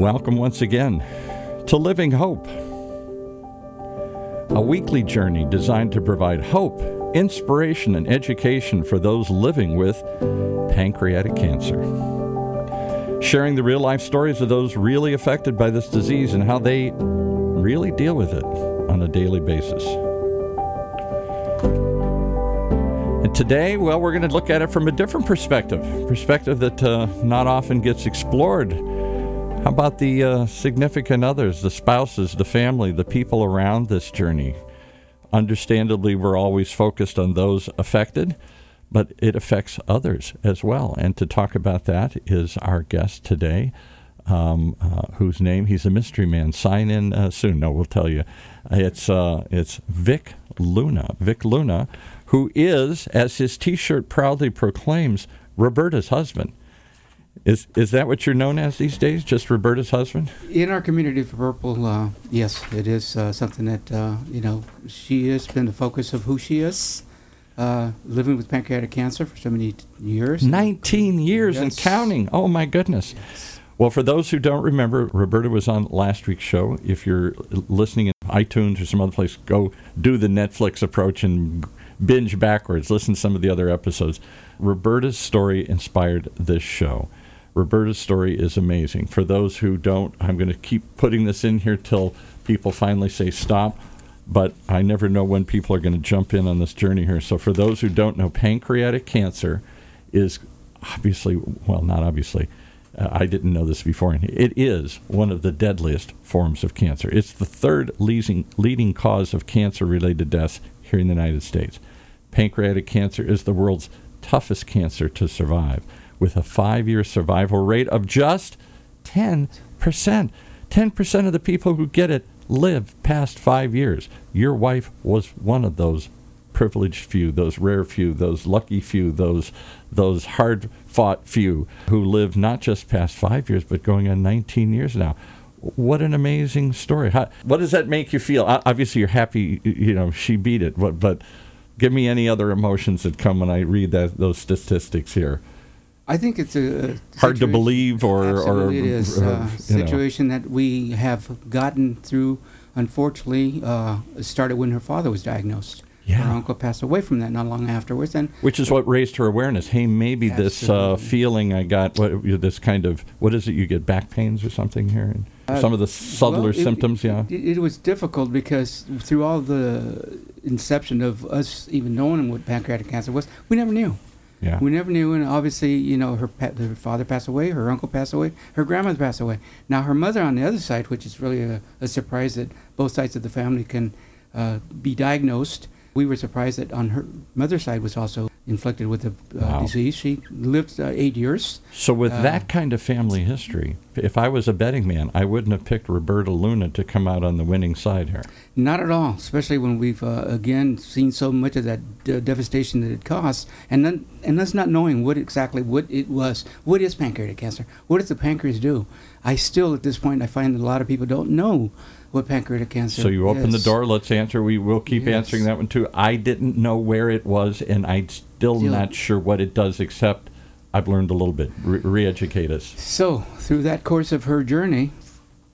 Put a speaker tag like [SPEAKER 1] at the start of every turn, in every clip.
[SPEAKER 1] Welcome once again to Living Hope, a weekly journey designed to provide hope, inspiration, and education for those living with pancreatic cancer. Sharing the real life stories of those really affected by this disease and how they really deal with it on a daily basis. And today, well, we're going to look at it from a different perspective, perspective that uh, not often gets explored. How about the uh, significant others, the spouses, the family, the people around this journey? Understandably, we're always focused on those affected, but it affects others as well. And to talk about that is our guest today, um, uh, whose name he's a mystery man. Sign in uh, soon. No, we'll tell you. It's uh, it's Vic Luna. Vic Luna, who is, as his T-shirt proudly proclaims, Roberta's husband. Is is that what you're known as these days? Just Roberta's husband?
[SPEAKER 2] In our community for Purple, uh, yes, it is uh, something that uh, you know she has been the focus of who she is. Uh, living with pancreatic cancer for so many years.
[SPEAKER 1] 19 years and counting. Oh my goodness. Well, for those who don't remember, Roberta was on last week's show. If you're listening in iTunes or some other place, go do the Netflix approach and binge backwards. Listen to some of the other episodes. Roberta's story inspired this show. Roberta's story is amazing. For those who don't, I'm going to keep putting this in here till people finally say stop. But I never know when people are going to jump in on this journey here. So, for those who don't know, pancreatic cancer is obviously, well, not obviously, uh, I didn't know this before. It is one of the deadliest forms of cancer. It's the third leading, leading cause of cancer related deaths here in the United States. Pancreatic cancer is the world's toughest cancer to survive, with a five year survival rate of just 10%. 10% of the people who get it live past five years. Your wife was one of those privileged few, those rare few, those lucky few, those those hard fought few who live not just past five years, but going on 19 years now. What an amazing story! How, what does that make you feel? Obviously, you're happy. You know she beat it, but but give me any other emotions that come when I read that those statistics here.
[SPEAKER 2] I think it's a, a
[SPEAKER 1] Hard to believe, or or
[SPEAKER 2] it is
[SPEAKER 1] or,
[SPEAKER 2] a
[SPEAKER 1] you know.
[SPEAKER 2] situation that we have gotten through. Unfortunately, uh, started when her father was diagnosed.
[SPEAKER 1] Yeah.
[SPEAKER 2] Her uncle passed away from that not long afterwards, and
[SPEAKER 1] Which is what raised her awareness. Hey, maybe this uh, feeling I got, what this kind of, what is it? You get back pains or something here? And
[SPEAKER 2] Uh,
[SPEAKER 1] Some of the subtler
[SPEAKER 2] Well, it-
[SPEAKER 1] symptoms, yeah.
[SPEAKER 2] It, it was difficult because through all the inception of us even knowing what pancreatic cancer was, we never knew.
[SPEAKER 1] Yeah.
[SPEAKER 2] We never knew, and obviously, you know, her, her father passed away, her uncle passed away, her grandmother passed away. Now, her mother on the other side, which is really a, a surprise that both sides of the family can uh, be diagnosed. We were surprised that on her mother's side was also inflicted with the uh,
[SPEAKER 1] Wow.
[SPEAKER 2] disease. She lived uh, eight years.
[SPEAKER 1] So, with
[SPEAKER 2] Uh,
[SPEAKER 1] that kind of family history, if I was a betting man, I wouldn't have picked Roberta Luna to come out on the winning side here.
[SPEAKER 2] Not at all, especially when we've uh, again seen so much of that de- devastation that it caused, and then and us not knowing what exactly what it was. What is pancreatic cancer? What does the pancreas do? I still, at this point, I find that a lot of people don't know what pancreatic cancer.
[SPEAKER 1] So, you open the door, let's answer. We will keep
[SPEAKER 2] Yes.
[SPEAKER 1] answering that one too. I didn't know where it was, and I'm still not sure what it does, except I've learned a little bit. Re educate us.
[SPEAKER 2] So through that course of her journey,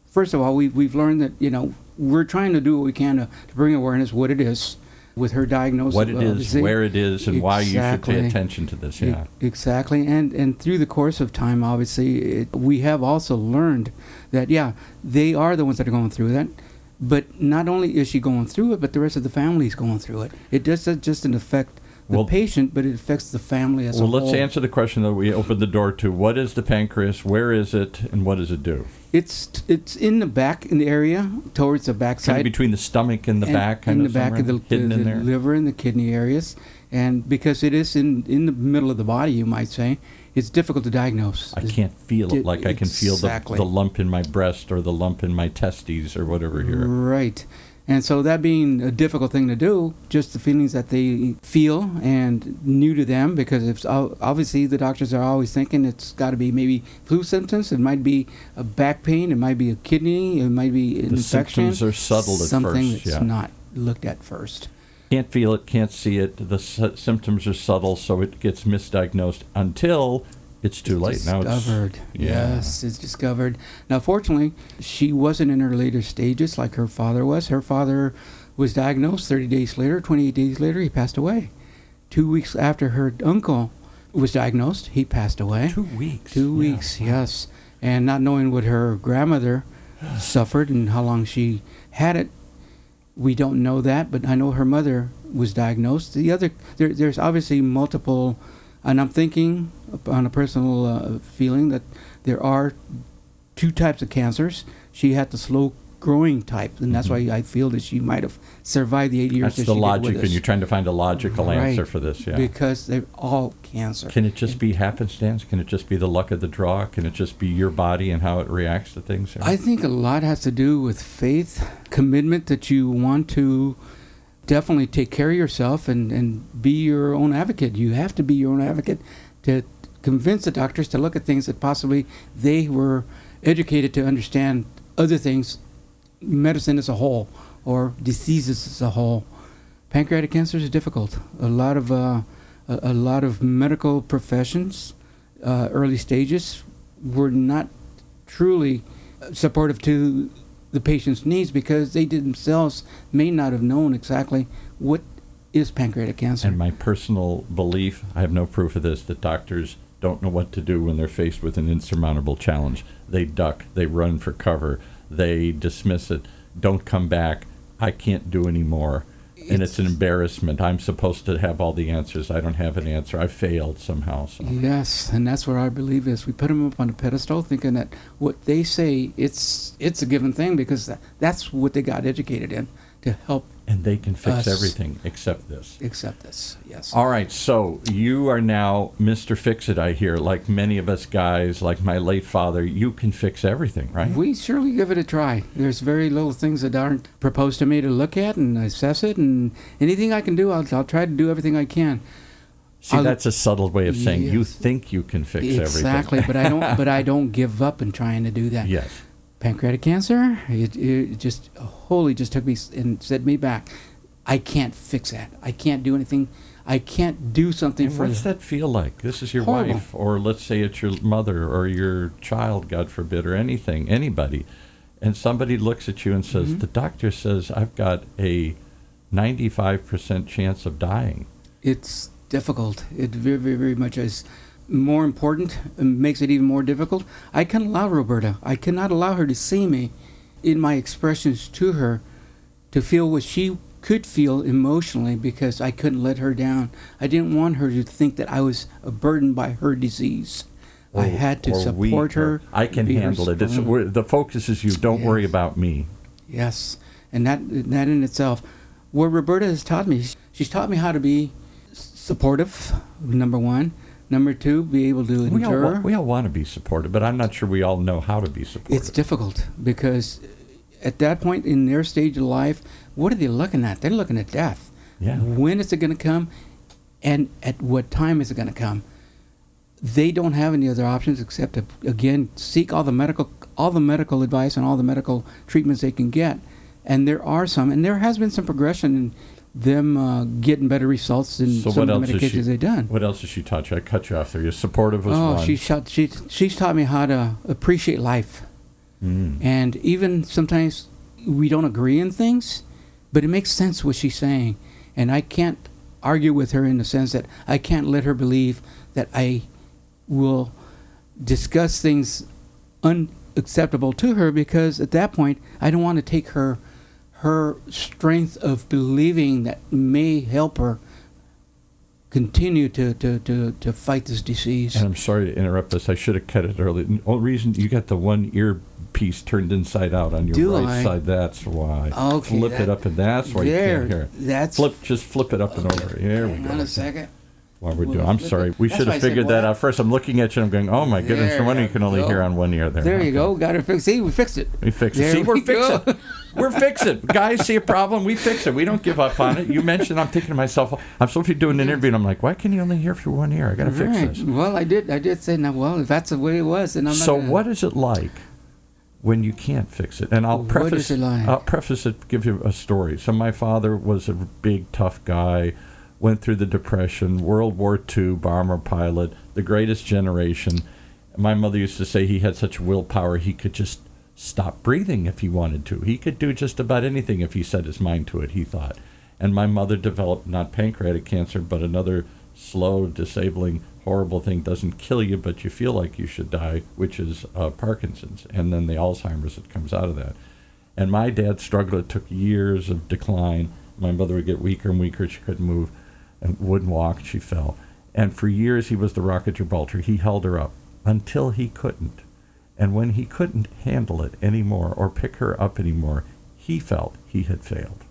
[SPEAKER 2] first of all, we've we've learned that you know we're trying to do what we can to, to bring awareness what it is with her diagnosis.
[SPEAKER 1] What it is,
[SPEAKER 2] disease.
[SPEAKER 1] where it is, and why you should pay attention to this.
[SPEAKER 2] E-
[SPEAKER 1] Yeah.
[SPEAKER 2] Exactly, and and through the course of time, obviously, it, we have also learned that yeah, they are the ones that are going through that. But not only is she going through it, but the rest of the family is going through it. It doesn't just affect the
[SPEAKER 1] Well-
[SPEAKER 2] patient, but it affects the family as
[SPEAKER 1] Well,
[SPEAKER 2] a
[SPEAKER 1] let's answer the question that we opened the door to. What is the pancreas? Where is it? And what does it do?
[SPEAKER 2] It's it's in the back in the area towards the
[SPEAKER 1] Kind
[SPEAKER 2] backside.
[SPEAKER 1] of between the stomach and the
[SPEAKER 2] and-
[SPEAKER 1] back, kind
[SPEAKER 2] in
[SPEAKER 1] of
[SPEAKER 2] the back of the,
[SPEAKER 1] hidden
[SPEAKER 2] the, the liver and the kidney areas, and because it is in in the middle of the body, you might say, it's difficult to diagnose.
[SPEAKER 1] I can't feel it like I can feel the, the lump in my breast or the lump in my testes or whatever here.
[SPEAKER 2] Right. And so that being a difficult thing to do, just the feelings that they feel and new to them, because it's obviously the doctors are always thinking it's got to be maybe flu symptoms, it might be a back pain, it might be a kidney, it might be an
[SPEAKER 1] The
[SPEAKER 2] infection.
[SPEAKER 1] symptoms are subtle at
[SPEAKER 2] something
[SPEAKER 1] first,
[SPEAKER 2] that's
[SPEAKER 1] yeah.
[SPEAKER 2] not looked at first.
[SPEAKER 1] Can't feel it, can't see it. The sy- symptoms are subtle, so it gets misdiagnosed until It's too late now. It's,
[SPEAKER 2] discovered.
[SPEAKER 1] Yeah.
[SPEAKER 2] Yes, it's discovered. Now, fortunately, she wasn't in her later stages like her father was. Her father was diagnosed 30 days later. 28 days later, he passed away. Two weeks after her uncle was diagnosed, he passed away.
[SPEAKER 1] two weeks.
[SPEAKER 2] Two
[SPEAKER 1] Yeah.
[SPEAKER 2] weeks, yes. And not knowing what her grandmother suffered and how long she had it, we don't know that. But I know her mother was diagnosed. The other, there, there's obviously multiple, and I'm thinking on a personal uh, feeling that there are two types of cancers. She had the slow growing type, and that's
[SPEAKER 1] Mhm.
[SPEAKER 2] why I feel that she might have survived the eight years.
[SPEAKER 1] That's
[SPEAKER 2] that
[SPEAKER 1] the
[SPEAKER 2] she did
[SPEAKER 1] logic, and you're trying to find a logical answer for this. Yeah.
[SPEAKER 2] because they're all cancer.
[SPEAKER 1] Can it just be happenstance? Can it just be the luck of the draw? Can it just be your body and how it reacts to things?
[SPEAKER 2] I think a lot has to do with faith, commitment that you want to definitely take care of yourself and, and be your own advocate. You have to be your own advocate to convince the doctors to look at things that possibly they were educated to understand other things, medicine as a whole or diseases as a whole. Pancreatic cancer is difficult. A lot of uh, a, a lot of medical professions, uh, early stages, were not truly supportive to the patient's needs because they themselves may not have known exactly what is pancreatic cancer.
[SPEAKER 1] And my personal belief, I have no proof of this, that doctors don't know what to do when they're faced with an insurmountable challenge. They duck, they run for cover, they dismiss it, don't come back, I can't do any more. And it's, an embarrassment. I'm supposed to have all the answers. I don't have an answer. I failed somehow. So.
[SPEAKER 2] Yes, and that's where I believe is. We put them up on a pedestal, thinking that what they say it's it's a given thing because that's what they got educated in to help
[SPEAKER 1] And they can fix
[SPEAKER 2] Us.
[SPEAKER 1] everything except this.
[SPEAKER 2] Except this. Yes.
[SPEAKER 1] All right, so you are now Mr. Fix It, I hear. Like many of us guys, like my late father, you can fix everything, right?
[SPEAKER 2] We surely give it a try. There's very little things that aren't proposed to me to look at and assess it, and anything I can do, I'll, I'll try to do everything I can.
[SPEAKER 1] See,
[SPEAKER 2] I'll-
[SPEAKER 1] that's a subtle way of saying you think you can fix
[SPEAKER 2] exactly,
[SPEAKER 1] everything.
[SPEAKER 2] Exactly, but I don't. But I don't give up in trying to do that.
[SPEAKER 1] yes.
[SPEAKER 2] Pancreatic cancer, it, it just wholly just took me and set me back. I can't fix that. I can't do anything. I can't do something
[SPEAKER 1] And
[SPEAKER 2] for
[SPEAKER 1] what's that feel like? This is your
[SPEAKER 2] Horrible.
[SPEAKER 1] wife, or let's say it's your mother or your child, God forbid, or anything, anybody. And somebody looks at you and says,
[SPEAKER 2] Mhm.
[SPEAKER 1] The doctor says I've got a 95% chance of dying.
[SPEAKER 2] It's difficult. It very, very, very much is more important and makes it even more difficult. I can allow Roberta. I cannot allow her to see me in my expressions to her to feel what she could feel emotionally because I couldn't let her down. I didn't want her to think that I was a burden by her disease. I
[SPEAKER 1] oh,
[SPEAKER 2] had to support her.
[SPEAKER 1] I can handle it. It's, the focus is you. Don't worry about me.
[SPEAKER 2] Yes, and that that in itself, what Roberta has taught me, she's taught me how to be supportive. Number one, number two, be able to
[SPEAKER 1] We all,
[SPEAKER 2] endure.
[SPEAKER 1] wa- we all want to be supported, but I'm not sure we all know how to be supported.
[SPEAKER 2] it's difficult because at that point in their stage of life, what are they looking at? They're looking at death.
[SPEAKER 1] yeah.
[SPEAKER 2] When is it going to come, and at what time is it going to come? They don't have any other options except to again seek all the medical all the medical advice and all the medical treatments they can get. And there are some, and there has been some progression in them uh, getting better results in
[SPEAKER 1] So
[SPEAKER 2] some of the
[SPEAKER 1] she-
[SPEAKER 2] medications they've done.
[SPEAKER 1] What else has she taught you? I cut you off there. You're supportive was
[SPEAKER 2] oh,
[SPEAKER 1] one.
[SPEAKER 2] she shot, she she's taught me how to appreciate life.
[SPEAKER 1] Mm.
[SPEAKER 2] And even sometimes we don't agree in things, but it makes sense what she's saying. And I can't argue with her in the sense that I can't let her believe that I will discuss things unacceptable to her because at that point I don't want to take her her strength of believing that may help her continue to, to, to, to fight this disease.
[SPEAKER 1] And I'm sorry to interrupt this. I should have cut it earlier. The only reason you got the one ear piece turned inside out on your
[SPEAKER 2] Do
[SPEAKER 1] right
[SPEAKER 2] I?
[SPEAKER 1] side. That's why.
[SPEAKER 2] Okay,
[SPEAKER 1] Flip it up, and that's why
[SPEAKER 2] there,
[SPEAKER 1] you can't hear it.
[SPEAKER 2] that's
[SPEAKER 1] Flip, just flip it up and over. Here we go.
[SPEAKER 2] on a second.
[SPEAKER 1] While we're
[SPEAKER 2] We'll
[SPEAKER 1] doing, I'm sorry.
[SPEAKER 2] it.
[SPEAKER 1] We
[SPEAKER 2] That's
[SPEAKER 1] should have
[SPEAKER 2] I said
[SPEAKER 1] figured that out first. I'm looking at you and I'm going, oh my goodness. No wonder
[SPEAKER 2] you
[SPEAKER 1] can only
[SPEAKER 2] go.
[SPEAKER 1] hear on one ear there.
[SPEAKER 2] There you go. Got it fixed. See, we fixed it.
[SPEAKER 1] We fix it.
[SPEAKER 2] There
[SPEAKER 1] See, we're
[SPEAKER 2] we go.
[SPEAKER 1] fixing. We're fixing. Guys, see a problem? We fix it. We don't give up on it. You mentioned. I'm thinking to myself. I'm supposed to be doing an interview, and I'm like, why can you only hear for one ear? I got to fix
[SPEAKER 2] Right.
[SPEAKER 1] this.
[SPEAKER 2] Well, I did. I did say, now, well, if that's the way it was, and I'm not.
[SPEAKER 1] So
[SPEAKER 2] gonna-
[SPEAKER 1] what is it like when you can't fix it? And I'll
[SPEAKER 2] What
[SPEAKER 1] preface
[SPEAKER 2] is it like?
[SPEAKER 1] I'll preface it give you a story. So my father was a big tough guy, went through the Depression, World War II, bomber pilot, the greatest generation. My mother used to say he had such willpower he could just stop breathing if he wanted to. He could do just about anything if he set his mind to it, he thought. And my mother developed not pancreatic cancer, but another slow, disabling, horrible thing. Doesn't kill you, but you feel like you should die, which is uh, Parkinson's, and then the Alzheimer's that comes out of that. And my dad struggled. It took years of decline. My mother would get weaker and weaker. She couldn't move and wouldn't walk. She fell. And for years, he was the rock of Gibraltar. He held her up until he couldn't. And when he couldn't handle it anymore or pick her up anymore, he felt he had failed.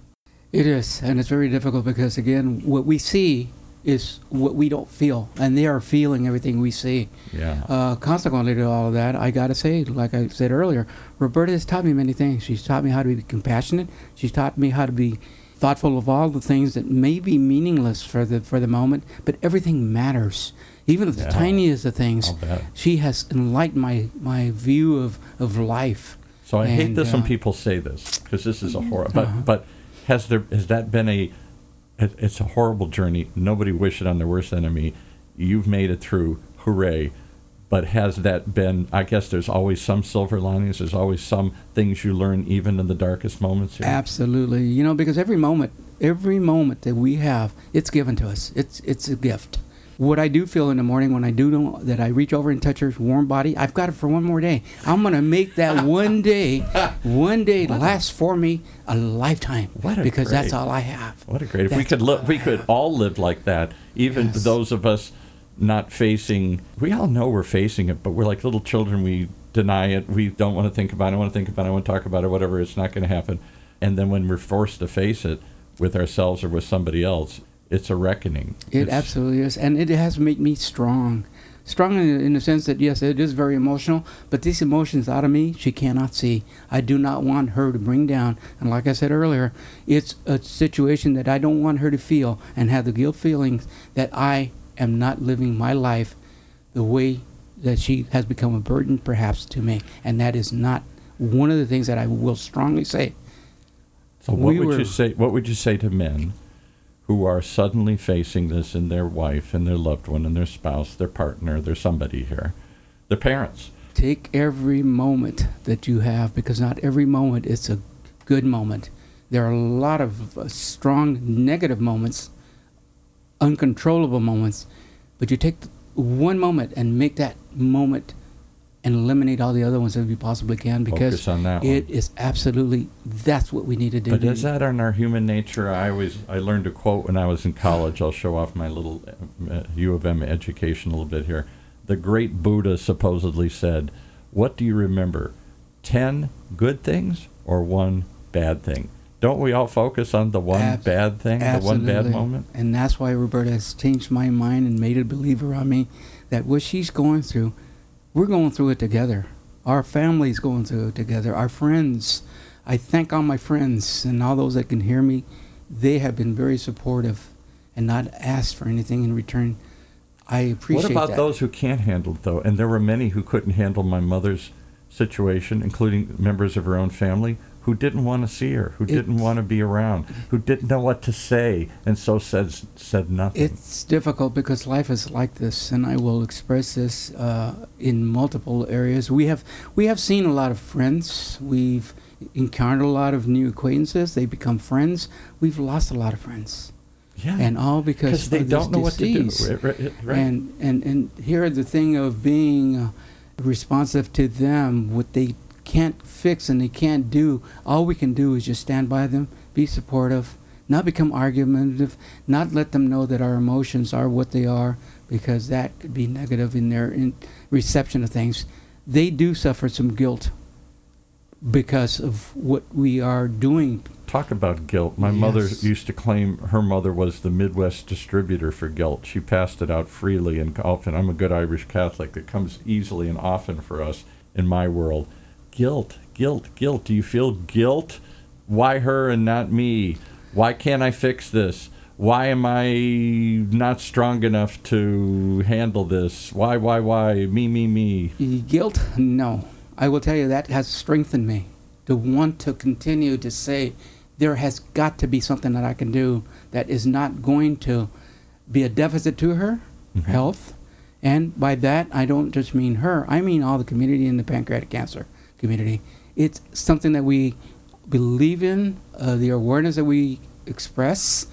[SPEAKER 2] It is, and it's very difficult because again, what we see is what we don't feel, and they are feeling everything we see.
[SPEAKER 1] Yeah.
[SPEAKER 2] Uh, consequently to all of that, I gotta say, like I said earlier, Roberta has taught me many things. She's taught me how to be compassionate. She's taught me how to be thoughtful of all the things that may be meaningless for the for the moment, but everything matters. Even the
[SPEAKER 1] Yeah.
[SPEAKER 2] tiniest of things. She has enlightened my my view of of life.
[SPEAKER 1] So I hate
[SPEAKER 2] And,
[SPEAKER 1] this when
[SPEAKER 2] uh,
[SPEAKER 1] people say this because this is a horror. But
[SPEAKER 2] Uh-huh.
[SPEAKER 1] but has there has that been a? It's a horrible journey. Nobody wish it on their worst enemy. You've made it through. Hooray! But has that been? I guess there's always some silver linings. There's always some things you learn even in the darkest moments. Here.
[SPEAKER 2] Absolutely. You know, because every moment, every moment that we have, it's given to us. It's it's a gift. What I do feel in the morning when I do know that I reach over and touch her warm body, I've got it for one more day. I'm gonna make that one day, one day last for me a lifetime.
[SPEAKER 1] What a
[SPEAKER 2] because that's all I have.
[SPEAKER 1] What a great! If we could
[SPEAKER 2] all
[SPEAKER 1] live, we could all live like that. Even
[SPEAKER 2] Yes.
[SPEAKER 1] those of us not facing. We all know we're facing it, but we're like little children. We deny it. We don't want to think about it. I want to think about it. I want to talk about it. Whatever. It's not going to happen. And then when we're forced to face it with ourselves or with somebody else, it's a reckoning.
[SPEAKER 2] It
[SPEAKER 1] It's-
[SPEAKER 2] absolutely is, and it has made me strong. Strong in, in the sense that yes, it is very emotional, but these emotions out of me, she cannot see. I do not want her to bring down, and like I said earlier, it's a situation that I don't want her to feel and have the guilt feelings that I am not living my life the way that she has become a burden, perhaps, to me, and that is not one of the things that I will strongly say.
[SPEAKER 1] So what
[SPEAKER 2] we
[SPEAKER 1] would
[SPEAKER 2] were-
[SPEAKER 1] you say? What would you say to men who are suddenly facing this in their wife and their loved one and their spouse, their partner, their somebody here, their parents?
[SPEAKER 2] take every moment that you have because not every moment is a good moment. There are a lot of uh, strong negative moments, uncontrollable moments, but you take one moment and make that moment and eliminate all the other ones if you possibly can because
[SPEAKER 1] Focus on that
[SPEAKER 2] it
[SPEAKER 1] one.
[SPEAKER 2] is absolutely that's what we need to do.
[SPEAKER 1] But is that in our human nature? I always I learned a quote when I was in college. I'll show off my little uh, U of M education a little bit here. The great Buddha supposedly said, "What do you remember? Ten good things or one bad thing?" Don't we all focus on the one
[SPEAKER 2] Abs-
[SPEAKER 1] bad thing, the one bad moment?
[SPEAKER 2] And that's why Roberta has changed my mind and made a believer on me that what she's going through, we're going through it together. Our family's going through it together. Our friends. I thank all my friends and all those that can hear me. They have been very supportive and not asked for anything in return. I appreciate
[SPEAKER 1] What about
[SPEAKER 2] that.
[SPEAKER 1] those who can't handle it though? And there were many who couldn't handle my mother's situation, including members of her own family, who didn't want to see her, who didn't want to be around, who didn't know what to say, and so said said nothing.
[SPEAKER 2] It's difficult because life is like this, and I will express this uh, in multiple areas. We have we have seen a lot of friends. We've encountered a lot of new acquaintances. They become friends. We've lost a lot of friends,
[SPEAKER 1] yeah,
[SPEAKER 2] and all because
[SPEAKER 1] they don't know what to do. Right, right.
[SPEAKER 2] And and and here the thing of being uh, responsive to them, what they can't fix and they can't do. All we can do is just stand by them, be supportive, not become argumentative, not let them know that our emotions are what they are, because that could be negative in their in reception of things. They do suffer some guilt because of what we are doing.
[SPEAKER 1] Talk about guilt. My mother used to claim her mother was the Midwest distributor for guilt. She passed it out freely and often. I'm a good Irish Catholic. It comes easily and often for us in my world. Guilt, guilt, guilt. Do you feel guilt? Why her and not me? Why can't I fix this? Why am I not strong enough to handle this? Why, why, why? Me, me, me.
[SPEAKER 2] Guilt? No. I will tell you that has strengthened me to want to continue to say there has got to be something that I can do that is not going to be a deficit to her
[SPEAKER 1] Mhm.
[SPEAKER 2] health. And by that, I don't just mean her, I mean all the community in the pancreatic cancer community. It's something that we believe in, uh, the awareness that we express.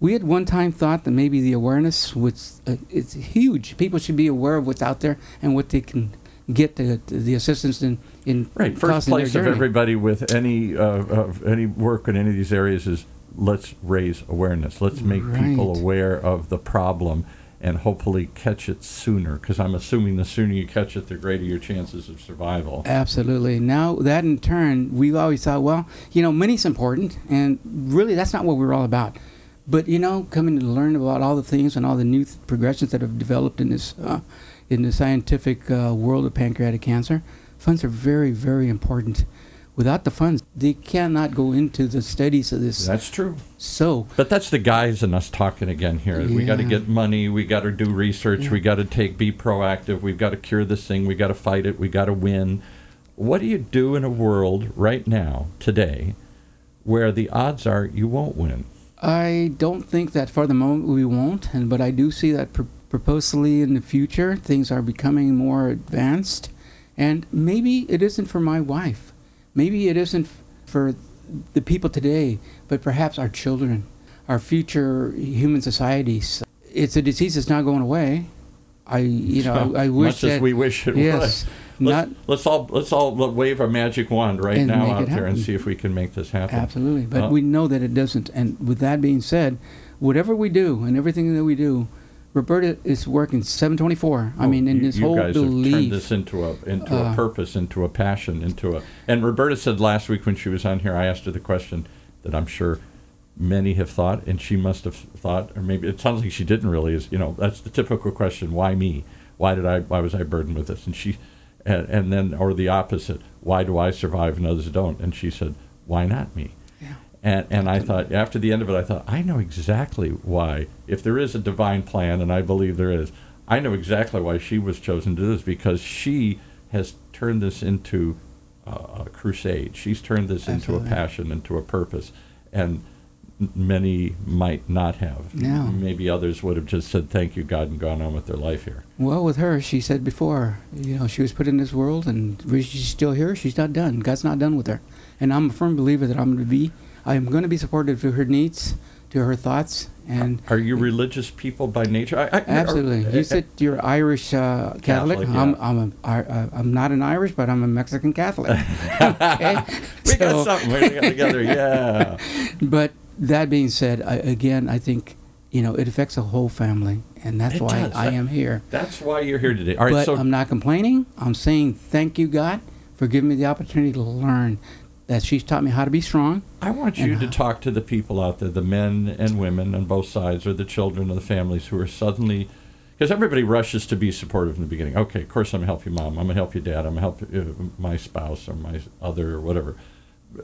[SPEAKER 2] We at one time thought that maybe the awareness was uh, it's huge. People should be aware of what's out there and what they can get the, the assistance in in
[SPEAKER 1] Right. First place of everybody with any uh, of any work in any of these areas is let's raise awareness. Let's make people aware of the problem and hopefully catch it sooner. Because I'm assuming the sooner you catch it, the greater your chances of survival.
[SPEAKER 2] Absolutely. Now that in turn, we've always thought, well, you know, money's important, and really that's not what we're all about. But you know, coming to learn about all the things and all the new th- progressions that have developed in this, uh, in the scientific uh, world of pancreatic cancer, funds are very, very important. Without the funds, they cannot go into the studies of this.
[SPEAKER 1] That's true.
[SPEAKER 2] So,
[SPEAKER 1] But that's the guys and us talking again here. We got to get money. We got to do research.
[SPEAKER 2] Yeah.
[SPEAKER 1] We got to take, be proactive. We've got to cure this thing. We got to fight it. We got to win. What do you do in a world right now, today, where the odds are you won't win?
[SPEAKER 2] I don't think that for the moment we won't, and but I do see that pur- purposely in the future things are becoming more advanced, and maybe it isn't for my wife, maybe it isn't for the people today, but perhaps our children, our future human societies. It's a disease that's not going away. I, you know, I, I wish
[SPEAKER 1] much
[SPEAKER 2] that
[SPEAKER 1] as we wish it
[SPEAKER 2] yes,
[SPEAKER 1] was.
[SPEAKER 2] not
[SPEAKER 1] Let's, let's all let's all wave a magic wand right now out there and see if we can make this happen.
[SPEAKER 2] Absolutely, but
[SPEAKER 1] Uh,
[SPEAKER 2] we know that it doesn't. And with that being said, whatever we do and everything that we do, Roberta is working 724. I
[SPEAKER 1] Oh,
[SPEAKER 2] mean, in
[SPEAKER 1] you,
[SPEAKER 2] this
[SPEAKER 1] you
[SPEAKER 2] whole
[SPEAKER 1] guys have turned
[SPEAKER 2] belief.
[SPEAKER 1] this into a into a
[SPEAKER 2] Uh,
[SPEAKER 1] purpose, into a passion, into a. And Roberta said last week when she was on here, I asked her the question that I'm sure many have thought, and she must have thought, or maybe it sounds like she didn't really. Is you know that's the typical question: Why me? Why did I? Why was I burdened with this? And she, and, and then or the opposite: Why do I survive and others don't? And she said, Why not me? And, and I thought, after the end of it, I thought, I know exactly why. If there is a divine plan, and I believe there is, I know exactly why she was chosen to do this because she has turned this into a crusade. She's turned this into a passion, into a purpose. And many might not have.
[SPEAKER 2] No.
[SPEAKER 1] Maybe others would have just said, thank you, God, and gone on with their life here.
[SPEAKER 2] Well, with her, she said before, you know, she was put in this world, and she's still here. She's not done. God's not done with her, and I'm a firm believer that I'm going to be. I'm going to be supportive to her needs, to her thoughts, and
[SPEAKER 1] Are you religious people by nature? I, I,
[SPEAKER 2] absolutely.
[SPEAKER 1] are-
[SPEAKER 2] You said you're Irish uh, Catholic.
[SPEAKER 1] Catholic,
[SPEAKER 2] I'm. I'm a, I, I'm not an Irish, but I'm a Mexican Catholic. okay,
[SPEAKER 1] we
[SPEAKER 2] So-
[SPEAKER 1] got something we got together, yeah.
[SPEAKER 2] But that being said, I, again, I think you know it affects the whole family, and that's
[SPEAKER 1] It
[SPEAKER 2] why
[SPEAKER 1] does.
[SPEAKER 2] I am here.
[SPEAKER 1] That's why you're here today. All right,
[SPEAKER 2] but
[SPEAKER 1] so
[SPEAKER 2] I'm not complaining. I'm saying thank you, God, for giving me the opportunity to learn that she's taught me how to be strong.
[SPEAKER 1] I want you to talk to the people out there, the men and women on both sides, or the children or the families who are suddenly, because everybody rushes to be supportive in the beginning. Okay, of course I'm gonna help you, mom. I'm gonna help you, dad. I'm gonna help uh, my spouse or my other or whatever.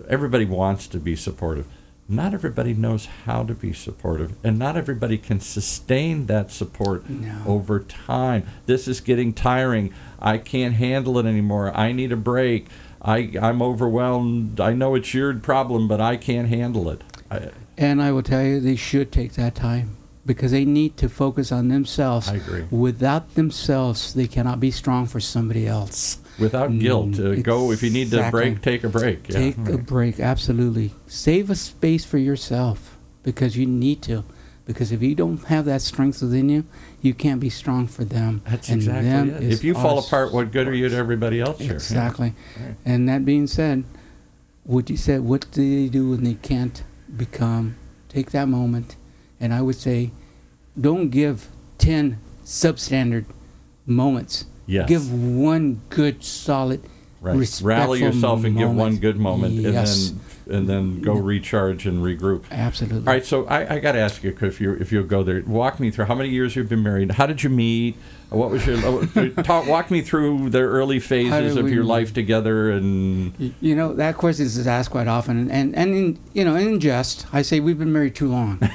[SPEAKER 1] Everybody wants to be supportive. Not everybody knows how to be supportive, and not everybody can sustain that support
[SPEAKER 2] No.
[SPEAKER 1] over time. This is getting tiring. I can't handle it anymore. I need a break. I, I'm overwhelmed. I know it's your problem, but I can't handle it. I,
[SPEAKER 2] And I will tell you, they should take that time because they need to focus on themselves.
[SPEAKER 1] I agree.
[SPEAKER 2] Without themselves, they cannot be strong for somebody else.
[SPEAKER 1] Without guilt, uh,
[SPEAKER 2] Mm,
[SPEAKER 1] go if you need to break, take a break. Yeah.
[SPEAKER 2] Take a break, absolutely. Save a space for yourself because you need to. Because if you don't have that strength within you, you can't be strong for them.
[SPEAKER 1] That's
[SPEAKER 2] And
[SPEAKER 1] exactly
[SPEAKER 2] them
[SPEAKER 1] it. If you fall apart, what good are you to everybody else here?
[SPEAKER 2] Exactly.
[SPEAKER 1] Right.
[SPEAKER 2] And that being said, what you said, what do they do when they can't become? Take that moment, and I would say, don't give ten substandard moments.
[SPEAKER 1] Yes.
[SPEAKER 2] Give one good, solid,
[SPEAKER 1] Right. Rally yourself and give one good moment,
[SPEAKER 2] Yes.
[SPEAKER 1] and then and then go recharge and regroup.
[SPEAKER 2] Absolutely.
[SPEAKER 1] All right, so I, I got to ask you if you if you'll go there, walk me through how many years you've been married. How did you meet? What was your talk? Walk me through the early phases of
[SPEAKER 2] we
[SPEAKER 1] your life together, and
[SPEAKER 2] You know that question is asked quite often, and and, and in, you know, in jest, I say we've been married too long.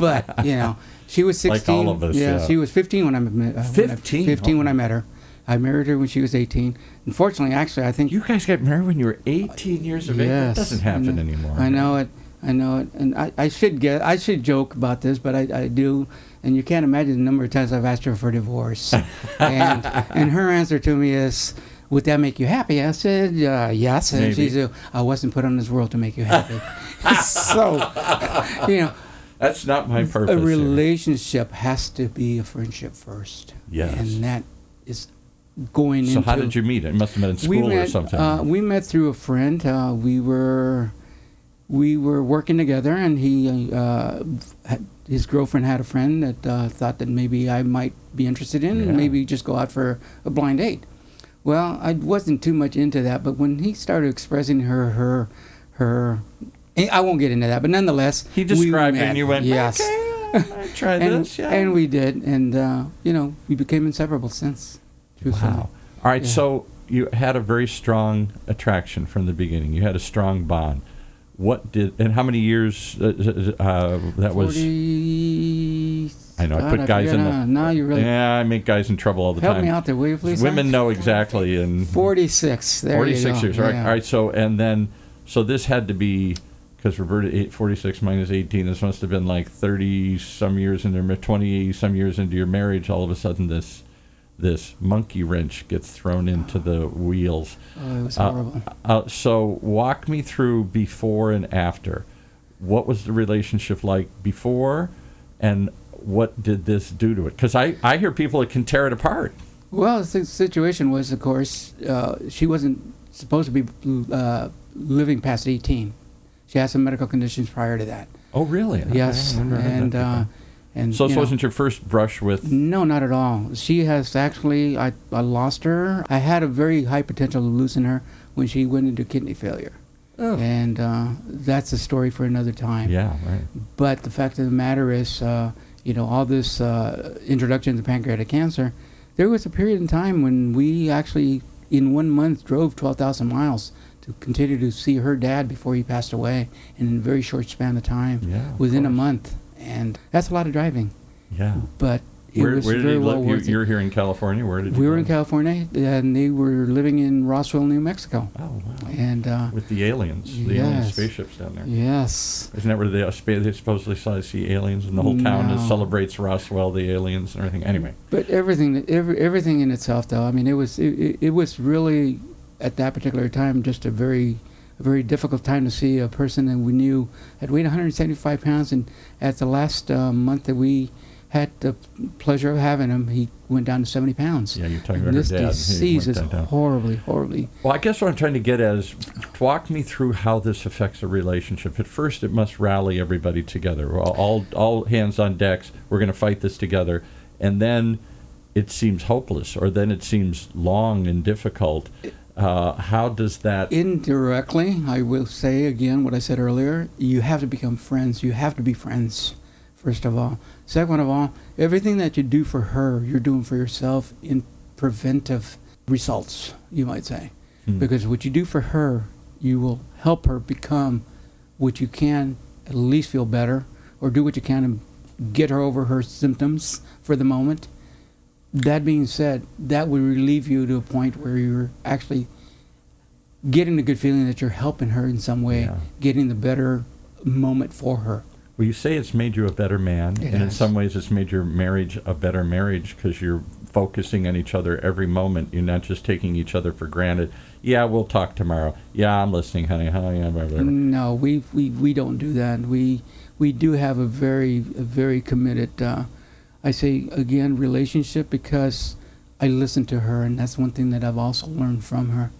[SPEAKER 2] but you know, she was
[SPEAKER 1] Like
[SPEAKER 2] sixteen.
[SPEAKER 1] all of us,
[SPEAKER 2] yeah,
[SPEAKER 1] yeah.
[SPEAKER 2] she was fifteen when I met. Uh, when I-
[SPEAKER 1] 15?
[SPEAKER 2] Fifteen when. I met her. I married her when she was 18. Unfortunately, actually, I think
[SPEAKER 1] You guys got married when you were 18 years of age. That
[SPEAKER 2] Yes,
[SPEAKER 1] doesn't
[SPEAKER 2] I
[SPEAKER 1] happen
[SPEAKER 2] know.
[SPEAKER 1] anymore.
[SPEAKER 2] I know it. I know it, and I, I should get I should joke about this, but I, I do, and you can't imagine the number of times I've asked her for divorce, and and her answer to me is, "Would that make you happy?" I said, uh, "Yes," and
[SPEAKER 1] Maybe.
[SPEAKER 2] she said, "I wasn't put on this world to make you happy." so, you know,
[SPEAKER 1] That's not my purpose.
[SPEAKER 2] a
[SPEAKER 1] here.
[SPEAKER 2] relationship has to be a friendship first,
[SPEAKER 1] Yes.
[SPEAKER 2] and that is going
[SPEAKER 1] So
[SPEAKER 2] into.
[SPEAKER 1] how did you meet? It must have been in
[SPEAKER 2] we
[SPEAKER 1] school
[SPEAKER 2] met,
[SPEAKER 1] or something.
[SPEAKER 2] Uh, we met through a friend. Uh, we were we were working together, and he uh, had, his girlfriend had a friend that uh, thought that maybe I might be interested in,
[SPEAKER 1] Yeah.
[SPEAKER 2] and maybe just go out for a blind date. Well, I wasn't too much into that, but when he started expressing her her her, eh, I won't get into that, but nonetheless,
[SPEAKER 1] he
[SPEAKER 2] we
[SPEAKER 1] described it and you went,
[SPEAKER 2] yes.
[SPEAKER 1] okay, I try
[SPEAKER 2] And,
[SPEAKER 1] this. Yeah.
[SPEAKER 2] and we did, and uh, you know, we became inseparable since.
[SPEAKER 1] Wow. All right,
[SPEAKER 2] Yeah.
[SPEAKER 1] so you had a very strong attraction from the beginning. You had a strong bond. What did and how many years uh, uh, that was? I know, I
[SPEAKER 2] God,
[SPEAKER 1] put guys in the-
[SPEAKER 2] now. You really
[SPEAKER 1] Yeah, I make guys in trouble all the
[SPEAKER 2] help
[SPEAKER 1] time.
[SPEAKER 2] me out there, will you please?
[SPEAKER 1] Women know exactly, and
[SPEAKER 2] 46. There
[SPEAKER 1] 46 years. All right,
[SPEAKER 2] Yeah.
[SPEAKER 1] all right. So and then so this had to be because Roberta eight, 46 minus 18. This must have been like 30 some years into mar- 20 some years into your marriage. All of a sudden, this this monkey wrench gets thrown into the wheels.
[SPEAKER 2] Oh, it was
[SPEAKER 1] Uh,
[SPEAKER 2] horrible.
[SPEAKER 1] Uh, so walk me through before and after. What was the relationship like before, and what did this do to it? Because I, I hear people that can tear it apart.
[SPEAKER 2] Well, the situation was, of course, uh, she wasn't supposed to be uh, living past 18. She had some medical conditions prior to that.
[SPEAKER 1] Oh, really?
[SPEAKER 2] yes,
[SPEAKER 1] I never heard that
[SPEAKER 2] and uh, and
[SPEAKER 1] so
[SPEAKER 2] you
[SPEAKER 1] this
[SPEAKER 2] know,
[SPEAKER 1] wasn't your first brush with.
[SPEAKER 2] No, not at all. She has actually, I, I lost her. I had a very high potential of losing her when she went into kidney failure.
[SPEAKER 1] Oh.
[SPEAKER 2] And uh, that's a story for another time.
[SPEAKER 1] Yeah, right.
[SPEAKER 2] But the fact of the matter is, uh, you know, all this uh, introduction to pancreatic cancer, there was a period in time when we actually, in one month, drove 12,000 miles to continue to see her dad before he passed away in a very short span of time,
[SPEAKER 1] Yeah. of
[SPEAKER 2] within a month. And that's a lot of driving.
[SPEAKER 1] Yeah.
[SPEAKER 2] But it
[SPEAKER 1] Where,
[SPEAKER 2] was
[SPEAKER 1] where did
[SPEAKER 2] very
[SPEAKER 1] he
[SPEAKER 2] well
[SPEAKER 1] live? You,
[SPEAKER 2] worth it.
[SPEAKER 1] you're here in California. Where did you
[SPEAKER 2] We were in California, and they were living in Roswell, New Mexico.
[SPEAKER 1] Oh, wow.
[SPEAKER 2] And uh,
[SPEAKER 1] With the aliens, the alien
[SPEAKER 2] Yes.
[SPEAKER 1] spaceships down there.
[SPEAKER 2] yes,
[SPEAKER 1] Isn't that where they, spa- they supposedly saw see aliens, and the whole town
[SPEAKER 2] No.
[SPEAKER 1] is, celebrates Roswell, the aliens, and everything. Anyway,
[SPEAKER 2] but everything, every, everything in itself, though. I mean, it was it, it, it was really at that particular time just a very a very difficult time to see a person that we knew had weighed 175 pounds, and at the last uh, month that we had the pleasure of having him, he went down to 70 pounds.
[SPEAKER 1] yeah, you're talking
[SPEAKER 2] And
[SPEAKER 1] about
[SPEAKER 2] this
[SPEAKER 1] her dad. He
[SPEAKER 2] disease is
[SPEAKER 1] that
[SPEAKER 2] horribly, horribly.
[SPEAKER 1] Well, I guess what I'm trying to get at is walk me through how this affects a relationship. At first, it must rally everybody together. All, all, all hands on decks. We're going to fight this together. And then it seems hopeless, or then it seems long and difficult. Uh, how does that?
[SPEAKER 2] Indirectly, I will say again what I said earlier. You have to become friends. You have to be friends, first of all. Second of all, everything that you do for her, you're doing for yourself in preventive results, you might say.
[SPEAKER 1] Hmm.
[SPEAKER 2] Because what you do for her, you will help her become what you can, at least feel better, or do what you can to get her over her symptoms for the moment. That being said, that would relieve you to a point where you're actually getting the good feeling that you're helping her in some way,
[SPEAKER 1] Yeah.
[SPEAKER 2] getting the better moment for her.
[SPEAKER 1] Well, you say it's made you a better man,
[SPEAKER 2] It
[SPEAKER 1] and in some ways, it's made your marriage a better marriage because you're focusing on each other every moment. You're not just taking each other for granted. Yeah, we'll talk tomorrow. Yeah, I'm listening, honey. Honey, yeah, blah, blah, blah.
[SPEAKER 2] No, we, we we don't do that. We we do have a very a very committed. Uh, I say again relationship because I listen to her, and that's one thing that I've also learned from her.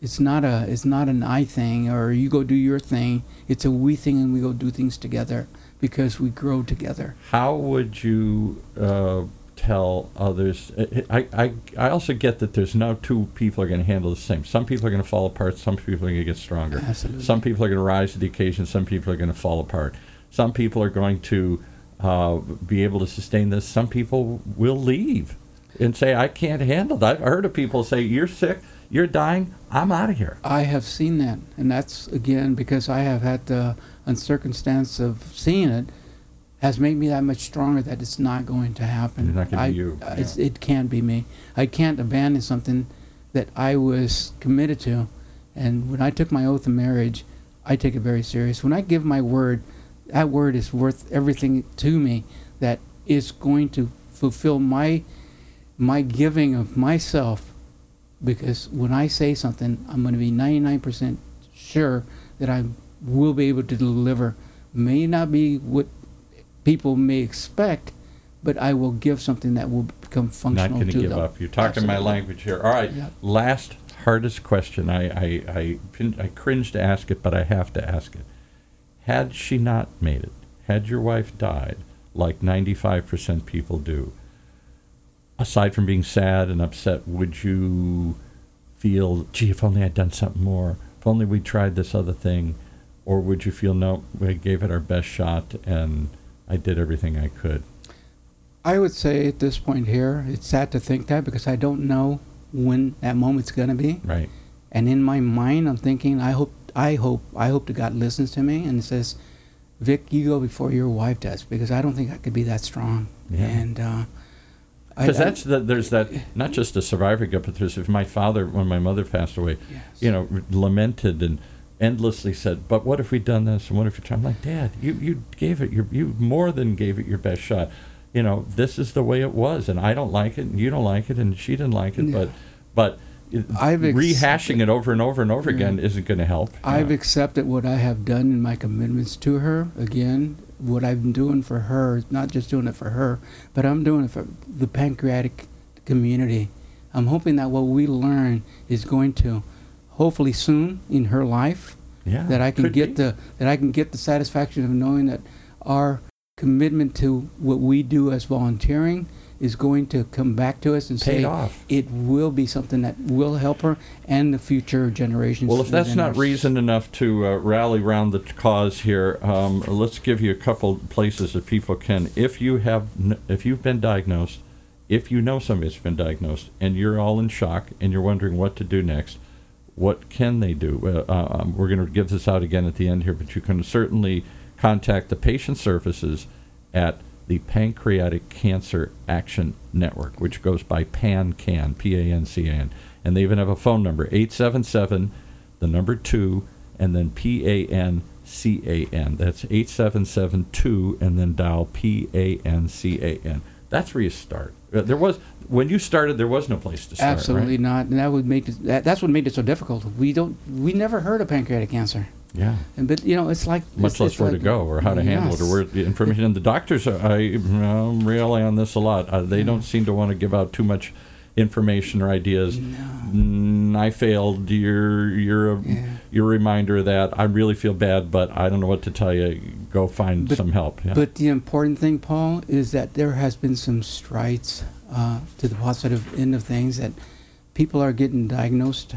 [SPEAKER 2] It's not a it's not an I thing or you go do your thing. It's a we thing, and we go do things together because we grow together.
[SPEAKER 1] How would you uh, tell others? I, I, I also get that there's no two people are going to handle the same. Some people are going to fall apart. Some people are going to get stronger.
[SPEAKER 2] Absolutely.
[SPEAKER 1] Some people are going to rise to the occasion. Some people are going to fall apart. Some people are going to uh, be able to sustain this. Some people will leave and say, "I can't handle that." I've heard of people say, "You're sick. You're dying. I'm out of here."
[SPEAKER 2] I have seen that, and that's again because I have had the uncircumstance of seeing it. has made me that much stronger that it's not going to happen.
[SPEAKER 1] It's not gonna be you,
[SPEAKER 2] uh, It's, it can't be me. I can't abandon something that I was committed to. And when I took my oath of marriage, I take it very serious. When I give my word, that word is worth everything to me. That is going to fulfill my my giving of myself. Because when I say something, I'm going to be 99% sure that I will be able to deliver. May not be what people may expect, but I will give something that will become functional.
[SPEAKER 1] Not going to give
[SPEAKER 2] them.
[SPEAKER 1] up. You're talking my language here. All right.
[SPEAKER 2] Yeah.
[SPEAKER 1] Last hardest question. I, I, I, I cringe to ask it, but I have to ask it. Had she not made it, had your wife died, like 95% people do, aside from being sad and upset, would you feel, gee, if only I'd done something more, if only we tried this other thing, or would you feel, no, we gave it our best shot and I did everything I could?
[SPEAKER 2] I would say at this point here, it's sad to think that because I don't know when that moment's going to be.
[SPEAKER 1] Right.
[SPEAKER 2] And in my mind, I'm thinking, I hope, I hope, I hope to God listens to me and says, Vic, you go before your wife does because I don't think I could be that strong.
[SPEAKER 1] Yeah.
[SPEAKER 2] And uh,
[SPEAKER 1] Because that's the, there's that not just a survivor guilt, but there's if my father when my mother passed away,
[SPEAKER 2] Yes.
[SPEAKER 1] you know, lamented and endlessly said, "But what if we'd done this? And what if you?" I'm like, Dad, you you gave it your you more than gave it your best shot. You know, this is the way it was, and I don't like it, and you don't like it, and she didn't like it,
[SPEAKER 2] Yeah.
[SPEAKER 1] but but
[SPEAKER 2] I've ex-
[SPEAKER 1] rehashing it over and over and over
[SPEAKER 2] Yeah.
[SPEAKER 1] again isn't going to help.
[SPEAKER 2] I've
[SPEAKER 1] Yeah.
[SPEAKER 2] accepted what I have done in my commitments to her. Again, what I've been doing for her, not just doing it for her, but I'm doing it for the pancreatic community. I'm hoping that what we learn is going to, hopefully soon in her life,
[SPEAKER 1] yeah,
[SPEAKER 2] that I can get
[SPEAKER 1] be.
[SPEAKER 2] the that I can get the satisfaction of knowing that our commitment to what we do as volunteering is going to come back to us and
[SPEAKER 1] paid
[SPEAKER 2] say
[SPEAKER 1] off.
[SPEAKER 2] it will be something that will help her and the future generations.
[SPEAKER 1] Well, if that's not reason enough to uh, rally around the cause here, um, let's give you a couple places that people can. If you have, if you've been diagnosed, if you know somebody that's been diagnosed, and you're all in shock and you're wondering what to do next, what can they do? Uh, um, we're going to give this out again at the end here, but you can certainly contact the patient services at the Pancreatic Cancer Action Network, which goes by PANCAN, P-A-N-C-A-N. And they even have a phone number, 877, the number 2, and then P-A-N-C-A-N. That's 8772, and then dial P-A-N-C-A-N. That's where you start. Uh, There was, when you started, there was no place to start,
[SPEAKER 2] Absolutely
[SPEAKER 1] right?
[SPEAKER 2] not, and that would make it, that, that's what made it so difficult. We don't, we never heard of pancreatic cancer,
[SPEAKER 1] Yeah.
[SPEAKER 2] and but you know, it's like
[SPEAKER 1] much
[SPEAKER 2] it's,
[SPEAKER 1] less
[SPEAKER 2] it's
[SPEAKER 1] where
[SPEAKER 2] like-
[SPEAKER 1] to go or how to handle it or where the information. And the doctors, are, I um, rely on this a lot. Uh, they
[SPEAKER 2] Yeah.
[SPEAKER 1] don't seem to want to give out too much information or ideas.
[SPEAKER 2] No.
[SPEAKER 1] Mm, I failed. You're you're a,
[SPEAKER 2] Yeah.
[SPEAKER 1] you're a reminder of that. I really feel bad, but I don't know what to tell you. Go find
[SPEAKER 2] But-
[SPEAKER 1] some help. Yeah.
[SPEAKER 2] But the important thing, Paul, is that there has been some strides uh, to the positive end of things. That people are getting diagnosed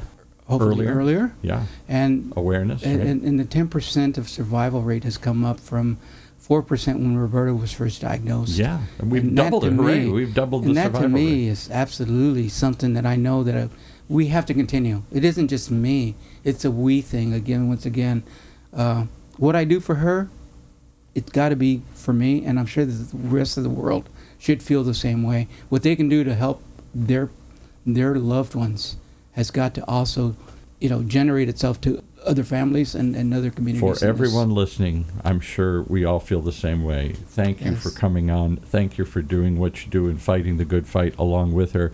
[SPEAKER 2] hopefully
[SPEAKER 1] Earlier.
[SPEAKER 2] earlier,
[SPEAKER 1] yeah,
[SPEAKER 2] and
[SPEAKER 1] awareness.
[SPEAKER 2] and,
[SPEAKER 1] right?
[SPEAKER 2] and, and the ten percent of survival rate has come up from four percent when Roberta was first diagnosed.
[SPEAKER 1] yeah, and we've
[SPEAKER 2] and
[SPEAKER 1] doubled it. Hooray!
[SPEAKER 2] me-
[SPEAKER 1] We've doubled the survival rate.
[SPEAKER 2] and that to
[SPEAKER 1] rate.
[SPEAKER 2] me is absolutely something that I know that I, we have to continue. It isn't just me; it's a we thing. Again, once again, uh, what I do for her, it's got to be for me, and I'm sure that the rest of the world should feel the same way. What they can do to help their their loved ones has got to also, you know, generate itself to other families and, and other communities.
[SPEAKER 1] For everyone listening, I'm sure we all feel the same way. Thank you for coming on. Thank you for doing what you do and fighting the good fight along with her.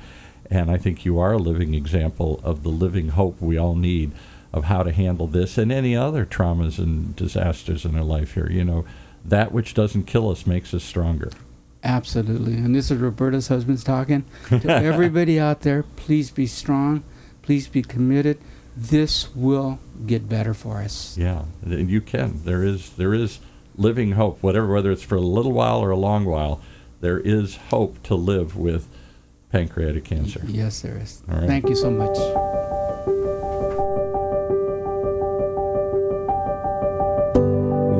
[SPEAKER 1] And I think you are a living example of the living hope we all need of how to handle this and any other traumas and disasters in our life here. You know, that which doesn't kill us makes us stronger.
[SPEAKER 2] Absolutely. And this is Roberta's husband's talking. To everybody out there, please be strong. Please be committed. This will get better for us.
[SPEAKER 1] Yeah, and you can. There is there is living hope. Whatever, whether it's for a little while or a long while, there is hope to live with pancreatic cancer.
[SPEAKER 2] Yes, there is.
[SPEAKER 1] Right.
[SPEAKER 2] Thank you so much.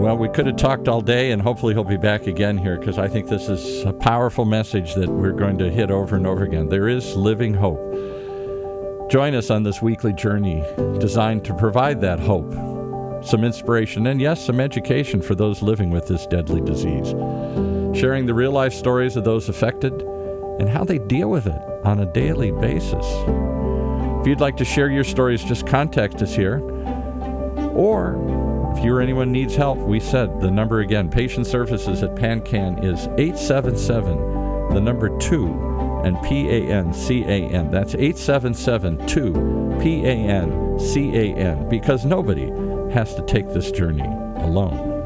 [SPEAKER 1] Well, we could have talked all day, and hopefully he'll be back again here because I think this is a powerful message that we're going to hit over and over again. There is living hope. Join us on this weekly journey designed to provide that hope some inspiration, and yes, some education for those living with this deadly disease. Sharing the real life stories of those affected and how they deal with it on a daily basis. If you'd like to share your stories, just contact us here. Or if you or anyone needs help, we said the number again, patient services at PanCan is 877, the number 2, and P A N C A N. That's 877 2 P A N C A N, because nobody has to take this journey alone.